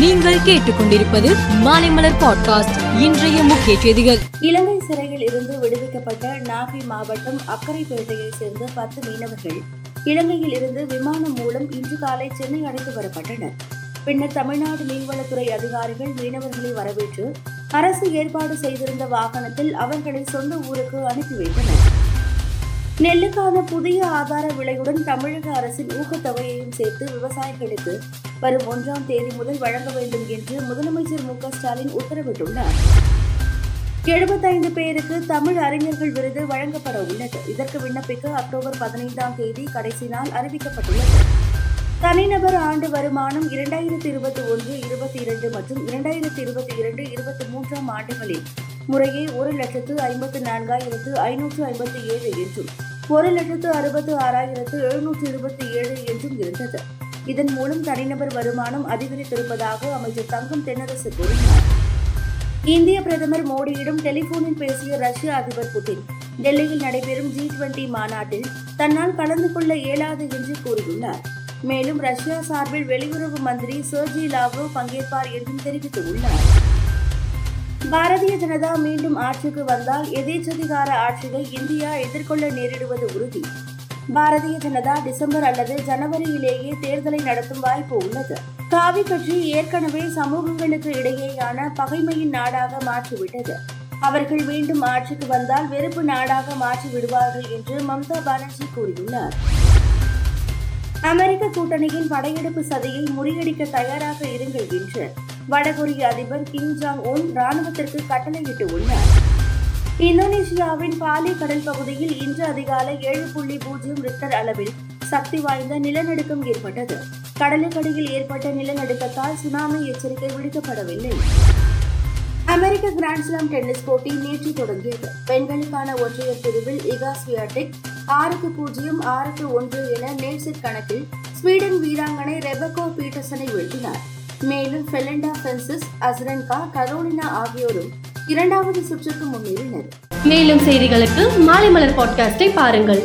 நீங்கள் கேட்டுக்கொண்டிருப்பது மாலைமலர் பாட்காஸ்ட். இன்றைய முக்கிய செய்திகள். இலங்கை சிறையில் இருந்து விடுவிக்கப்பட்ட நாகை மாவட்டம் அக்கரைப்பேட்டையைச் சேர்ந்த பத்து மீனவர்கள் இலங்கையில் இருந்து விமானம் மூலம் இன்று காலை சென்னை அழைத்து வரப்பட்டனர். பின்னர் தமிழ்நாடு மீன்வளத்துறை அதிகாரிகள் மீனவர்களை வரவேற்று அரசு ஏற்பாடு செய்திருந்த வாகனத்தில் அவர்களை சொந்த ஊருக்கு அனுப்பி வைத்தனர். நெல்லுக்கான புதிய ஆதார விலையுடன் தமிழக அரசின் ஊக்கத்தொகையையும் சேர்த்து விவசாயிகளுக்கு வரும் ஒன்றாம் தேதி முதல் வழங்க வேண்டும் என்று முதலமைச்சர் மு ஸ்டாலின் உத்தரவிட்டுள்ளார். எழுபத்தைந்து பேருக்கு தமிழ் அறிஞர்கள் விருது வழங்கப்பட உள்ளது. இதற்கு விண்ணப்பிக்க அக்டோபர் பதினைந்தாம் தேதி கடைசி நாள் அறிவிக்கப்பட்டுள்ளது. தனிநபர் ஆண்டு வருமானம் இரண்டாயிரத்தி இருபத்தி ஒன்று இருபத்தி இரண்டு மற்றும் இரண்டாயிரத்தி இருபத்தி இரண்டு இருபத்தி மூன்றாம் ஆண்டுகளில் முறையே ஒரு லட்சத்து ஐம்பத்து நான்காயிரத்து ஐநூற்று ஐம்பத்தி ஏழு என்றும் ஒரு லட்சத்து அறுபத்து ஆறாயிரத்து எழுநூற்று இருபத்தி ஏழு என்றும் இருந்தது. இதன் மூலம் தனிநபர் வருமானம் அதிகரித்திருப்பதாக அமைச்சர் தங்கம் தென்னரசு கூறினார். இந்திய பிரதமர் மோடியிடம் டெலிபோனில் பேசிய ரஷ்ய அதிபர் புட்டின் டெல்லியில் நடைபெறும் ஜி டுவெண்டி மாநாட்டில் தன்னால் கலந்து கொள்ள இயலாது என்று கூறியுள்ளார். மேலும் ரஷ்யா சார்பில் வெளியுறவு மந்திரி சர்ஜி லாவ்ரோ பங்கேற்பார் என்றும் தெரிவித்துள்ளார். பாரதிய ஜனதா மீண்டும் ஆட்சிக்கு வந்தால் எதேச்சதிகார ஆட்சியை இந்தியா எதிர்கொள்ள நேரிடுவது உறுதி. பாரதிய ஜனதா டிசம்பர் அல்லது ஜனவரியிலேயே தேர்தலை நடத்தும் வாய்ப்பு உள்ளது. காவி கட்சி ஏற்கனவே சமூகங்களுக்கு இடையேயான பகைமையின் நாடாக மாற்றிவிட்டது. அவர்கள் மீண்டும் ஆட்சிக்கு வந்தால் வெறுப்பு நாடாக மாற்றி விடுவார்கள் என்று மம்தா பானர்ஜி கூறியுள்ளார். அமெரிக்க கூட்டணியின் படையெடுப்பு சதியை முறியடிக்க தயாராக இருங்கள் என்று வடகொரிய அதிபர் கிம் ஜாங் உன் ராணுவத்திற்கு கட்டளையிட்டு உள்ளார். இந்தோனேஷியாவின் பாலி கடல் பகுதியில் இன்று அதிகாலை ஏழு புள்ளி பூஜ்ஜியம் ரிக்டர் அளவில் சக்தி வாய்ந்த நிலநடுக்கம் ஏற்பட்டது. கடலுக்கடியில் ஏற்பட்ட நிலநடுக்கத்தால் சுனாமி எச்சரிக்கை விடுக்கப்படவில்லை. அமெரிக்க கிராண்ட்ஸ்லாம் டென்னிஸ் போட்டி நேற்று தொடங்கியது. பெண்களுக்கான ஒற்றையர் பிரிவில் இகா ஆறுக்கு பூஜ்ஜியம் ஆறுக்கு ஒன்று என நேர் செட் கணக்கில் ஸ்வீடன் வீராங்கனை ரெபகோ பீட்டர்சனை வீழ்த்தினார். மேலும் ஃபெலண்டா பிரான்சிஸ் அஸ்ரன்கா கரோலினா ஆகியோரும் இரண்டாவது சுற்றுக்கு முன்னேறினர் மேலும் செய்திகளுக்கு மாலை மலர் பாட்காஸ்டை பாருங்கள்.